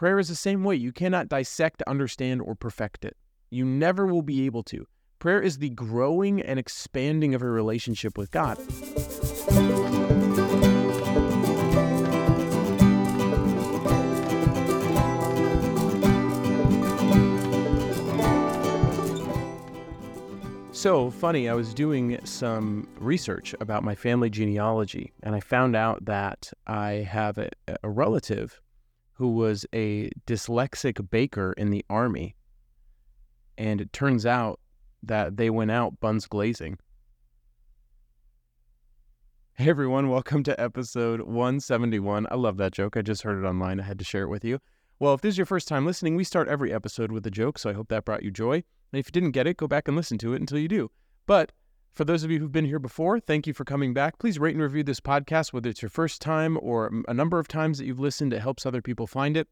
Prayer is the same way. You cannot dissect, understand, or perfect it. You never will be able to. Prayer is the growing and expanding of a relationship with God. So funny, I was doing some research about my family genealogy, and I found out that I have a, a relative who was a dyslexic baker in the army. And it turns out that they went out buns glazing. Hey everyone, welcome to episode 171. I love that joke. I just heard it online. I had to share it with you. Well, if this is your first time listening, we start every episode with a joke, so I hope that brought you joy. And if you didn't get it, go back and listen to it until you do. But for those of you who've been here before, thank you for coming back. Please rate and review this podcast, whether it's your first time or a number of times that you've listened. It helps other people find it.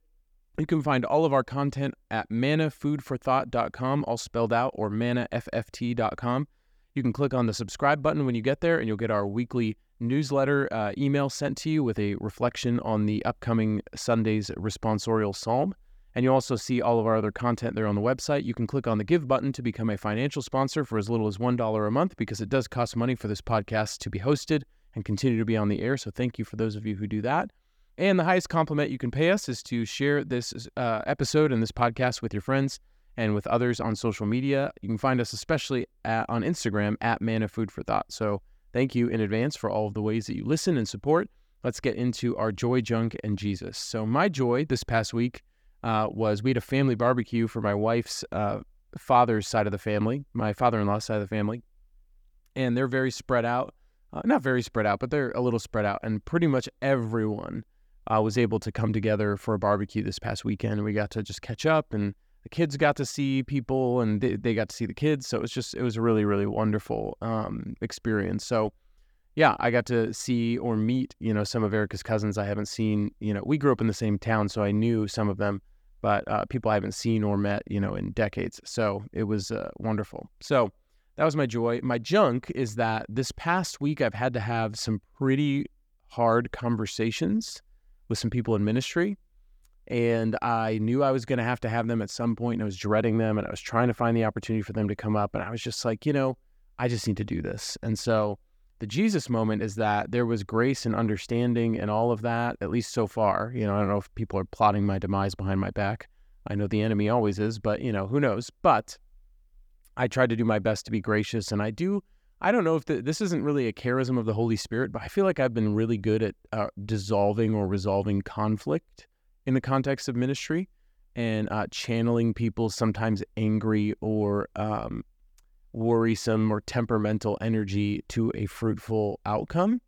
You can find all of our content at mannafoodforthought.com, all spelled out, or mannafft.com. You can click on the subscribe button when you get there, and you'll get our weekly newsletter uh, email sent to you with a reflection on the upcoming Sunday's responsorial psalm. And you also see all of our other content there on the website. You can click on the give button to become a financial sponsor for as little as $1 a month because it does cost money for this podcast to be hosted and continue to be on the air. So thank you for those of you who do that. And the highest compliment you can pay us is to share this uh, episode and this podcast with your friends and with others on social media. You can find us especially at, on Instagram at Manna Food for Thought. So thank you in advance for all of the ways that you listen and support. Let's get into our joy, junk, and Jesus. So my joy this past week uh, was we had a family barbecue for my wife's uh, father's side of the family, my father-in-law's side of the family, and they're very spread out. Uh, not very spread out, but they're a little spread out, and pretty much everyone uh, was able to come together for a barbecue this past weekend. We got to just catch up, and the kids got to see people, and they, they got to see the kids. So it was just it was a really really wonderful um, experience. So yeah, I got to see or meet, you know, some of Erica's cousins I haven't seen. You know, we grew up in the same town, so I knew some of them, but uh, people I haven't seen or met, you know, in decades. So it was uh, wonderful. So that was my joy. My junk is that this past week I've had to have some pretty hard conversations with some people in ministry. And I knew I was going to have to have them at some point, and I was dreading them, and I was trying to find the opportunity for them to come up. And I was just like, you know, I just need to do this. And so the Jesus moment is that there was grace and understanding and all of that, at least so far. You know, I don't know if people are plotting my demise behind my back. I know the enemy always is, but, you know, who knows? But I tried to do my best to be gracious. And I do, I don't know if the, this isn't really a charism of the Holy Spirit, but I feel like I've been really good at uh, dissolving or resolving conflict in the context of ministry and uh, channeling people's sometimes angry or um, worrisome or temperamental energy to a fruitful outcome.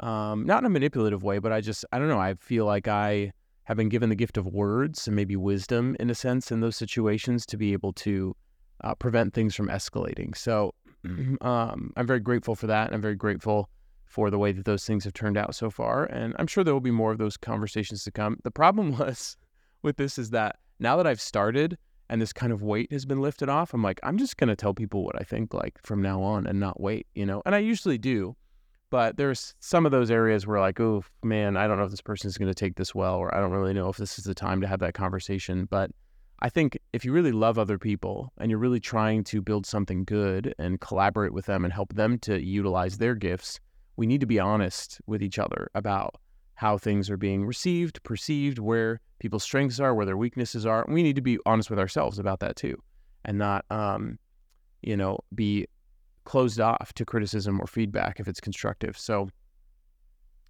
Um, not in a manipulative way, but I just, I don't know. I feel like I have been given the gift of words and maybe wisdom in a sense in those situations to be able to uh, prevent things from escalating. So um, I'm very grateful for that. And I'm very grateful for the way that those things have turned out so far. And I'm sure there will be more of those conversations to come. The problem was with this is that now that I've started, and this kind of weight has been lifted off, I'm like, I'm just going to tell people what I think like from now on and not wait, you know? And I usually do. But there's some of those areas where like, oh man, I don't know if this person is going to take this well, or I don't really know if this is the time to have that conversation. But I think if you really love other people and you're really trying to build something good and collaborate with them and help them to utilize their gifts, we need to be honest with each other about how things are being received, perceived, where people's strengths are, where their weaknesses are. We need to be honest with ourselves about that too, and not, um, you know, be closed off to criticism or feedback if it's constructive. So,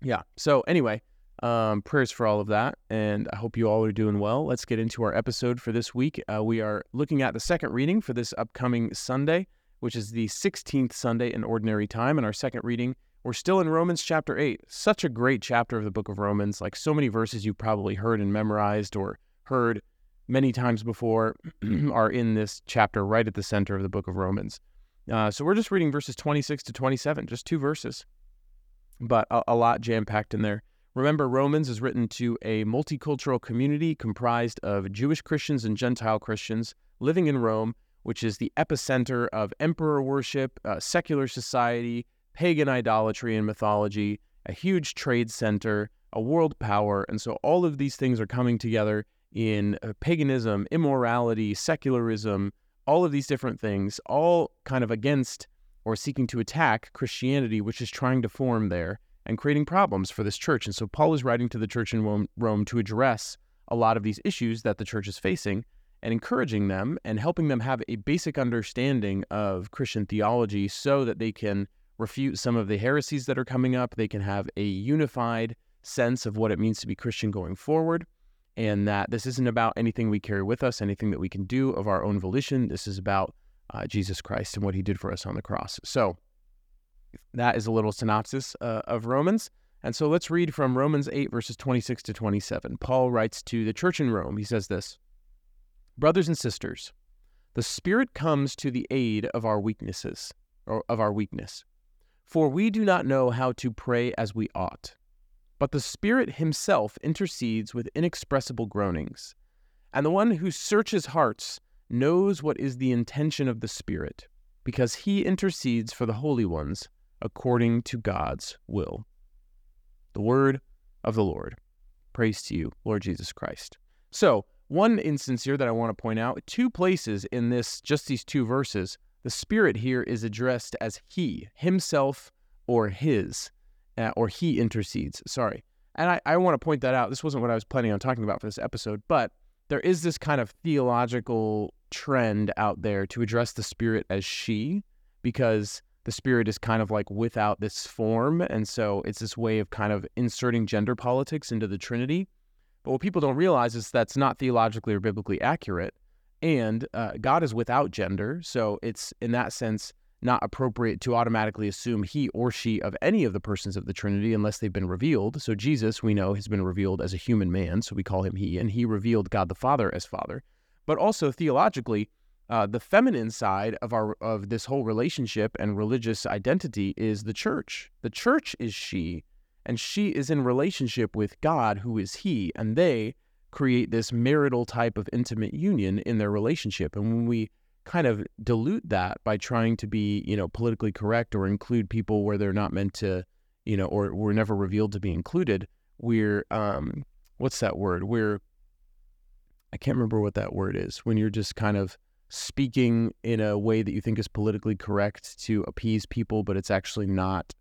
yeah. So anyway, um, prayers for all of that, and I hope you all are doing well. Let's get into our episode for this week. Uh, we are looking at the second reading for this upcoming Sunday, which is the 16th Sunday in Ordinary Time, and our second reading we're still in Romans chapter 8. Such a great chapter of the book of Romans. Like so many verses you've probably heard and memorized or heard many times before are in this chapter right at the center of the book of Romans. Uh, so we're just reading verses 26 to 27, just two verses, but a, a lot jam packed in there. Remember, Romans is written to a multicultural community comprised of Jewish Christians and Gentile Christians living in Rome, which is the epicenter of emperor worship, uh, secular society, pagan idolatry and mythology, a huge trade center, a world power. And so all of these things are coming together in uh, paganism, immorality, secularism, all of these different things, all kind of against or seeking to attack Christianity, which is trying to form there and creating problems for this church. And so Paul is writing to the church in Rome to address a lot of these issues that the church is facing and encouraging them and helping them have a basic understanding of Christian theology so that they can refute some of the heresies that are coming up. They can have a unified sense of what it means to be Christian going forward. And that this isn't about anything we carry with us, anything that we can do of our own volition. This is about uh, Jesus Christ and what he did for us on the cross. So that is a little synopsis uh, of Romans. And so let's read from Romans 8, verses 26 to 27. Paul writes to the church in Rome. He says this Brothers and sisters, the Spirit comes to the aid of our weaknesses, or of our weakness. For we do not know how to pray as we ought. But the Spirit Himself intercedes with inexpressible groanings. And the one who searches hearts knows what is the intention of the Spirit, because He intercedes for the holy ones according to God's will. The word of the Lord. Praise to you, Lord Jesus Christ. So, one instance here that I want to point out two places in this, just these two verses, the Spirit here is addressed as He, Himself, or His, uh, or He intercedes. Sorry. And I, I want to point that out. This wasn't what I was planning on talking about for this episode, but there is this kind of theological trend out there to address the Spirit as she, because the Spirit is kind of like without this form. And so it's this way of kind of inserting gender politics into the Trinity. But what people don't realize is that's not theologically or biblically accurate and uh, God is without gender. So it's in that sense not appropriate to automatically assume he or she of any of the persons of the Trinity unless they've been revealed. So Jesus, we know, has been revealed as a human man. So we call him he, and he revealed God the Father as Father. But also theologically, uh, the feminine side of our of this whole relationship and religious identity is the church. The church is she, and she is in relationship with God, who is He, and they create this marital type of intimate union in their relationship. And when we kind of dilute that by trying to be, you know, politically correct or include people where they're not meant to, you know, or were never revealed to be included, we're um what's that word? We're I can't remember what that word is. When you're just kind of speaking in a way that you think is politically correct to appease people, but it's actually not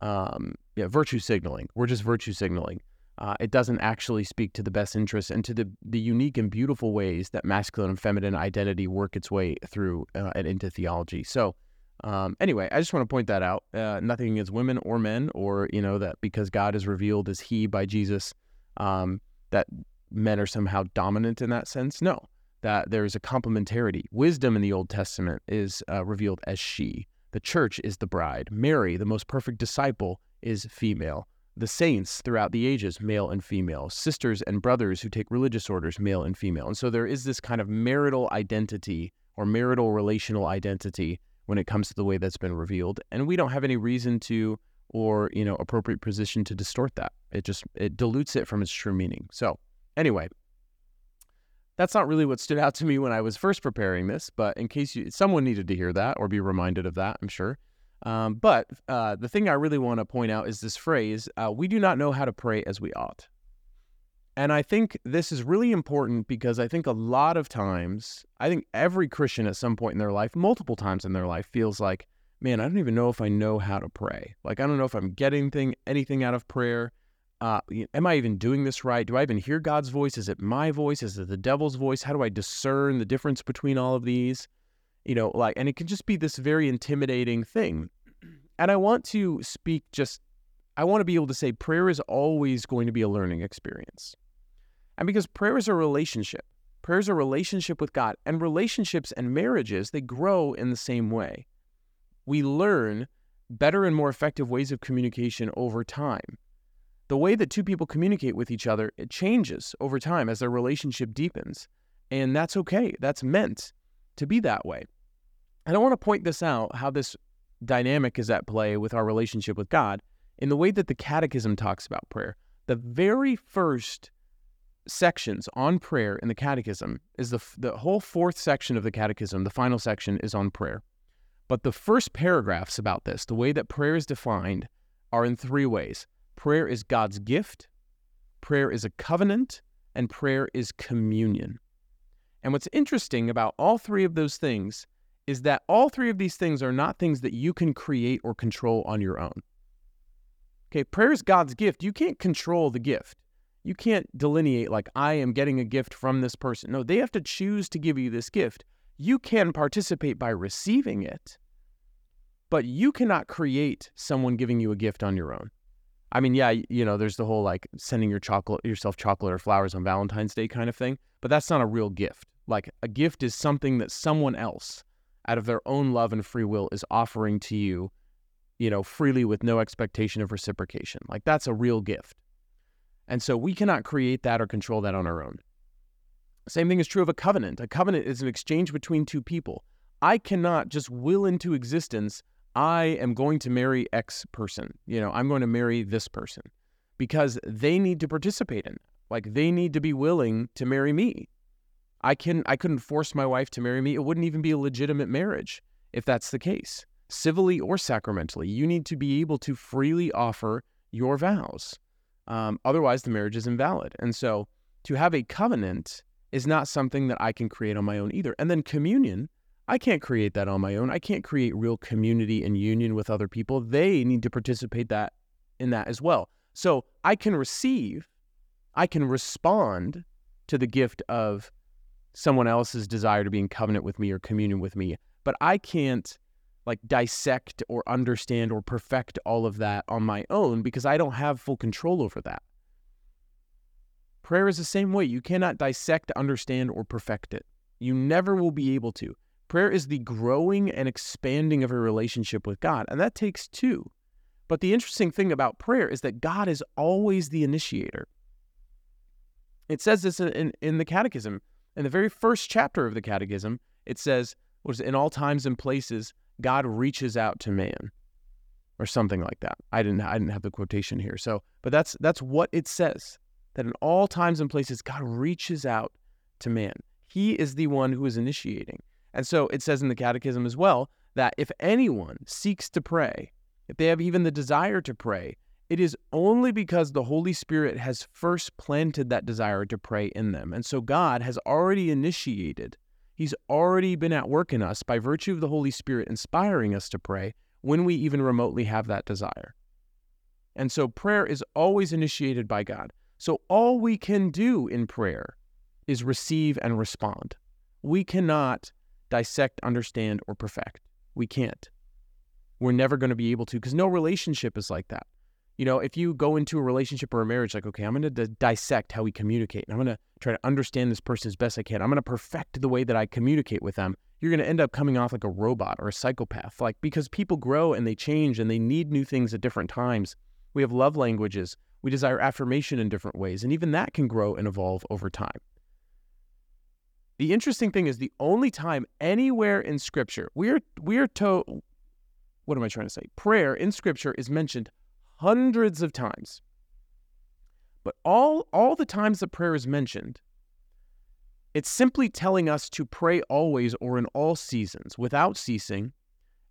um yeah, virtue signaling. We're just virtue signaling uh, it doesn't actually speak to the best interests and to the, the unique and beautiful ways that masculine and feminine identity work its way through uh, and into theology. So, um, anyway, I just want to point that out. Uh, nothing against women or men, or you know that because God is revealed as He by Jesus, um, that men are somehow dominant in that sense. No, that there is a complementarity. Wisdom in the Old Testament is uh, revealed as she. The church is the bride. Mary, the most perfect disciple, is female the saints throughout the ages, male and female, sisters and brothers who take religious orders, male and female. And so there is this kind of marital identity or marital relational identity when it comes to the way that's been revealed. And we don't have any reason to or, you know, appropriate position to distort that. It just it dilutes it from its true meaning. So anyway, that's not really what stood out to me when I was first preparing this, but in case you someone needed to hear that or be reminded of that, I'm sure. Um, but uh, the thing I really want to point out is this phrase uh, we do not know how to pray as we ought. And I think this is really important because I think a lot of times, I think every Christian at some point in their life, multiple times in their life, feels like, man, I don't even know if I know how to pray. Like, I don't know if I'm getting thing, anything out of prayer. Uh, am I even doing this right? Do I even hear God's voice? Is it my voice? Is it the devil's voice? How do I discern the difference between all of these? You know, like, and it can just be this very intimidating thing. And I want to speak just, I want to be able to say prayer is always going to be a learning experience. And because prayer is a relationship, prayer is a relationship with God, and relationships and marriages, they grow in the same way. We learn better and more effective ways of communication over time. The way that two people communicate with each other, it changes over time as their relationship deepens. And that's okay. That's meant to be that way. And I want to point this out how this dynamic is at play with our relationship with God in the way that the Catechism talks about prayer. The very first sections on prayer in the Catechism is the, the whole fourth section of the Catechism, the final section is on prayer. But the first paragraphs about this, the way that prayer is defined, are in three ways prayer is God's gift, prayer is a covenant, and prayer is communion. And what's interesting about all three of those things is that all three of these things are not things that you can create or control on your own. Okay, prayer is God's gift. You can't control the gift. You can't delineate, like, I am getting a gift from this person. No, they have to choose to give you this gift. You can participate by receiving it, but you cannot create someone giving you a gift on your own. I mean, yeah, you know, there's the whole like sending your chocolate yourself chocolate or flowers on Valentine's Day kind of thing, but that's not a real gift. Like a gift is something that someone else out of their own love and free will is offering to you, you know, freely with no expectation of reciprocation. Like that's a real gift. And so we cannot create that or control that on our own. Same thing is true of a covenant. A covenant is an exchange between two people. I cannot just will into existence I am going to marry X person. You know, I'm going to marry this person because they need to participate in it. Like they need to be willing to marry me. I can I couldn't force my wife to marry me. It wouldn't even be a legitimate marriage if that's the case. Civilly or sacramentally, you need to be able to freely offer your vows. Um, otherwise, the marriage is invalid. And so, to have a covenant is not something that I can create on my own either. And then communion I can't create that on my own. I can't create real community and union with other people. They need to participate that in that as well. So I can receive, I can respond to the gift of someone else's desire to be in covenant with me or communion with me, but I can't like dissect or understand or perfect all of that on my own because I don't have full control over that. Prayer is the same way. You cannot dissect, understand, or perfect it. You never will be able to. Prayer is the growing and expanding of a relationship with God, and that takes two. But the interesting thing about prayer is that God is always the initiator. It says this in, in the Catechism. In the very first chapter of the Catechism, it says, was in all times and places, God reaches out to man, or something like that. I didn't I didn't have the quotation here. So, but that's that's what it says. That in all times and places, God reaches out to man. He is the one who is initiating. And so it says in the Catechism as well that if anyone seeks to pray, if they have even the desire to pray, it is only because the Holy Spirit has first planted that desire to pray in them. And so God has already initiated, He's already been at work in us by virtue of the Holy Spirit inspiring us to pray when we even remotely have that desire. And so prayer is always initiated by God. So all we can do in prayer is receive and respond. We cannot dissect, understand, or perfect. We can't. We're never going to be able to because no relationship is like that. You know, if you go into a relationship or a marriage, like, okay, I'm going to dissect how we communicate and I'm going to try to understand this person as best I can. I'm going to perfect the way that I communicate with them. You're going to end up coming off like a robot or a psychopath, like because people grow and they change and they need new things at different times. We have love languages. We desire affirmation in different ways, and even that can grow and evolve over time. The interesting thing is the only time anywhere in Scripture we are we are told what am I trying to say? Prayer in Scripture is mentioned hundreds of times. But all all the times that prayer is mentioned, it's simply telling us to pray always or in all seasons without ceasing,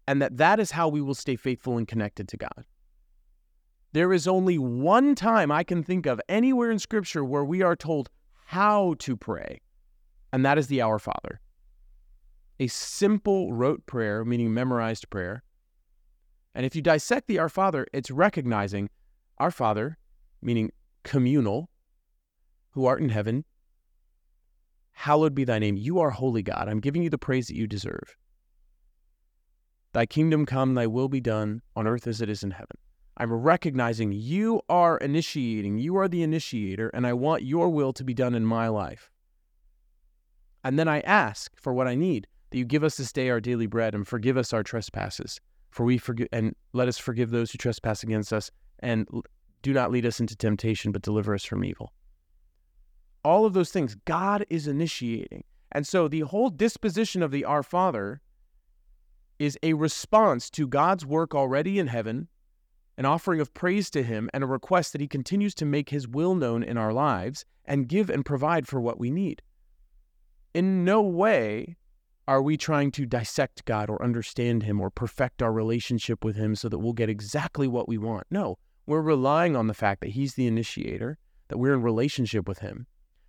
and that that is how we will stay faithful and connected to God. There is only one time I can think of anywhere in Scripture where we are told how to pray and that is the Our Father. A simple rote prayer, meaning memorized prayer. And if you dissect the Our Father, it's recognizing Our Father, meaning communal, who art in heaven, hallowed be thy name. You are holy God. I'm giving you the praise that you deserve. Thy kingdom come, thy will be done on earth as it is in heaven. I'm recognizing you are initiating, you are the initiator, and I want your will to be done in my life. And then I ask for what I need, that you give us this day our daily bread and forgive us our trespasses. For we forgive and let us forgive those who trespass against us, and do not lead us into temptation, but deliver us from evil. All of those things God is initiating. And so the whole disposition of the Our Father is a response to God's work already in heaven, an offering of praise to Him, and a request that He continues to make His will known in our lives and give and provide for what we need. In no way are we trying to dissect God or understand Him or perfect our relationship with Him so that we'll get exactly what we want. No, we're relying on the fact that He's the initiator, that we're in relationship with Him,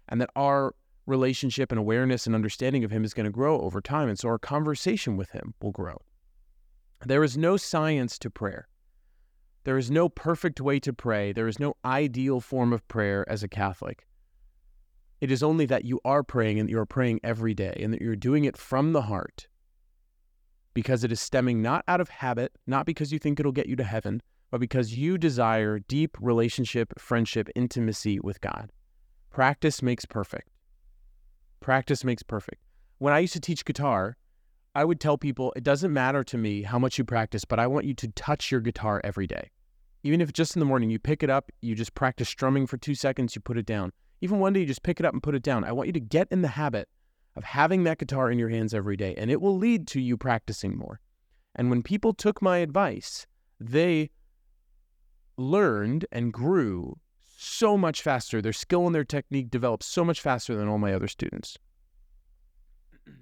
and that our relationship and awareness and understanding of Him is going to grow over time. And so our conversation with Him will grow. There is no science to prayer. There is no perfect way to pray. There is no ideal form of prayer as a Catholic. It is only that you are praying and you're praying every day and that you're doing it from the heart because it is stemming not out of habit, not because you think it'll get you to heaven, but because you desire deep relationship, friendship, intimacy with God. Practice makes perfect. Practice makes perfect. When I used to teach guitar, I would tell people it doesn't matter to me how much you practice, but I want you to touch your guitar every day. Even if just in the morning you pick it up, you just practice strumming for two seconds, you put it down. Even one day you just pick it up and put it down. I want you to get in the habit of having that guitar in your hands every day, and it will lead to you practicing more. And when people took my advice, they learned and grew so much faster. Their skill and their technique developed so much faster than all my other students.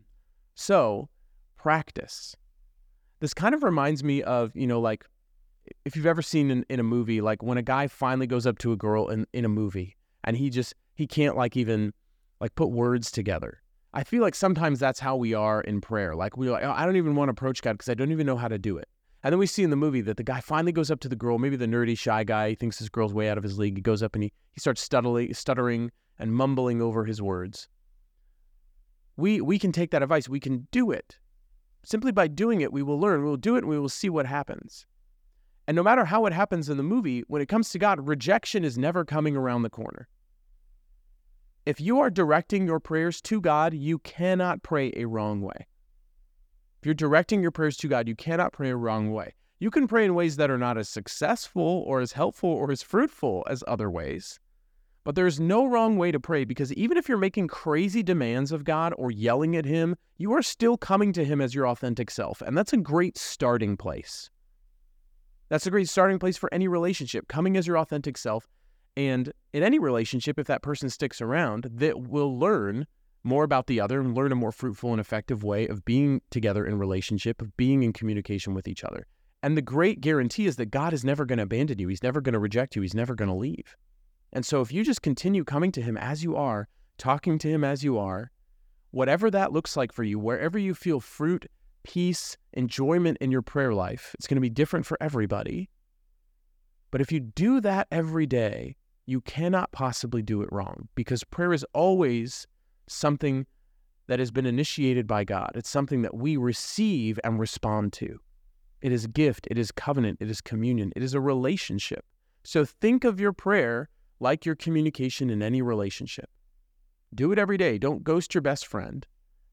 So, practice. This kind of reminds me of, you know, like if you've ever seen in, in a movie, like when a guy finally goes up to a girl in, in a movie and he just, he can't like even like put words together. I feel like sometimes that's how we are in prayer. Like we're like, I don't even want to approach God because I don't even know how to do it. And then we see in the movie that the guy finally goes up to the girl, maybe the nerdy, shy guy, he thinks this girl's way out of his league. He goes up and he, he starts stuttering, stuttering and mumbling over his words. We, we can take that advice. We can do it. Simply by doing it, we will learn. We will do it and we will see what happens. And no matter how it happens in the movie, when it comes to God, rejection is never coming around the corner. If you are directing your prayers to God, you cannot pray a wrong way. If you're directing your prayers to God, you cannot pray a wrong way. You can pray in ways that are not as successful or as helpful or as fruitful as other ways. But there's no wrong way to pray because even if you're making crazy demands of God or yelling at Him, you are still coming to Him as your authentic self. And that's a great starting place. That's a great starting place for any relationship, coming as your authentic self. And in any relationship, if that person sticks around, that will learn more about the other and learn a more fruitful and effective way of being together in relationship, of being in communication with each other. And the great guarantee is that God is never going to abandon you. He's never going to reject you. He's never going to leave. And so if you just continue coming to Him as you are, talking to Him as you are, whatever that looks like for you, wherever you feel fruit, peace, enjoyment in your prayer life, it's going to be different for everybody. But if you do that every day, you cannot possibly do it wrong because prayer is always something that has been initiated by God. It's something that we receive and respond to. It is gift, it is covenant, it is communion, it is a relationship. So think of your prayer like your communication in any relationship. Do it every day. Don't ghost your best friend.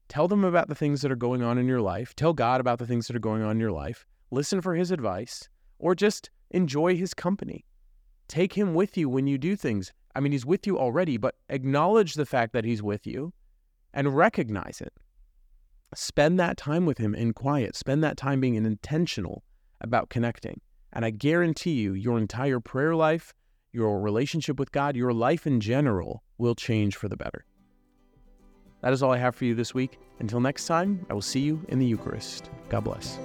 Tell them about the things that are going on in your life. Tell God about the things that are going on in your life. Listen for his advice or just enjoy his company. Take him with you when you do things. I mean, he's with you already, but acknowledge the fact that he's with you and recognize it. Spend that time with him in quiet. Spend that time being intentional about connecting. And I guarantee you, your entire prayer life, your relationship with God, your life in general will change for the better. That is all I have for you this week. Until next time, I will see you in the Eucharist. God bless.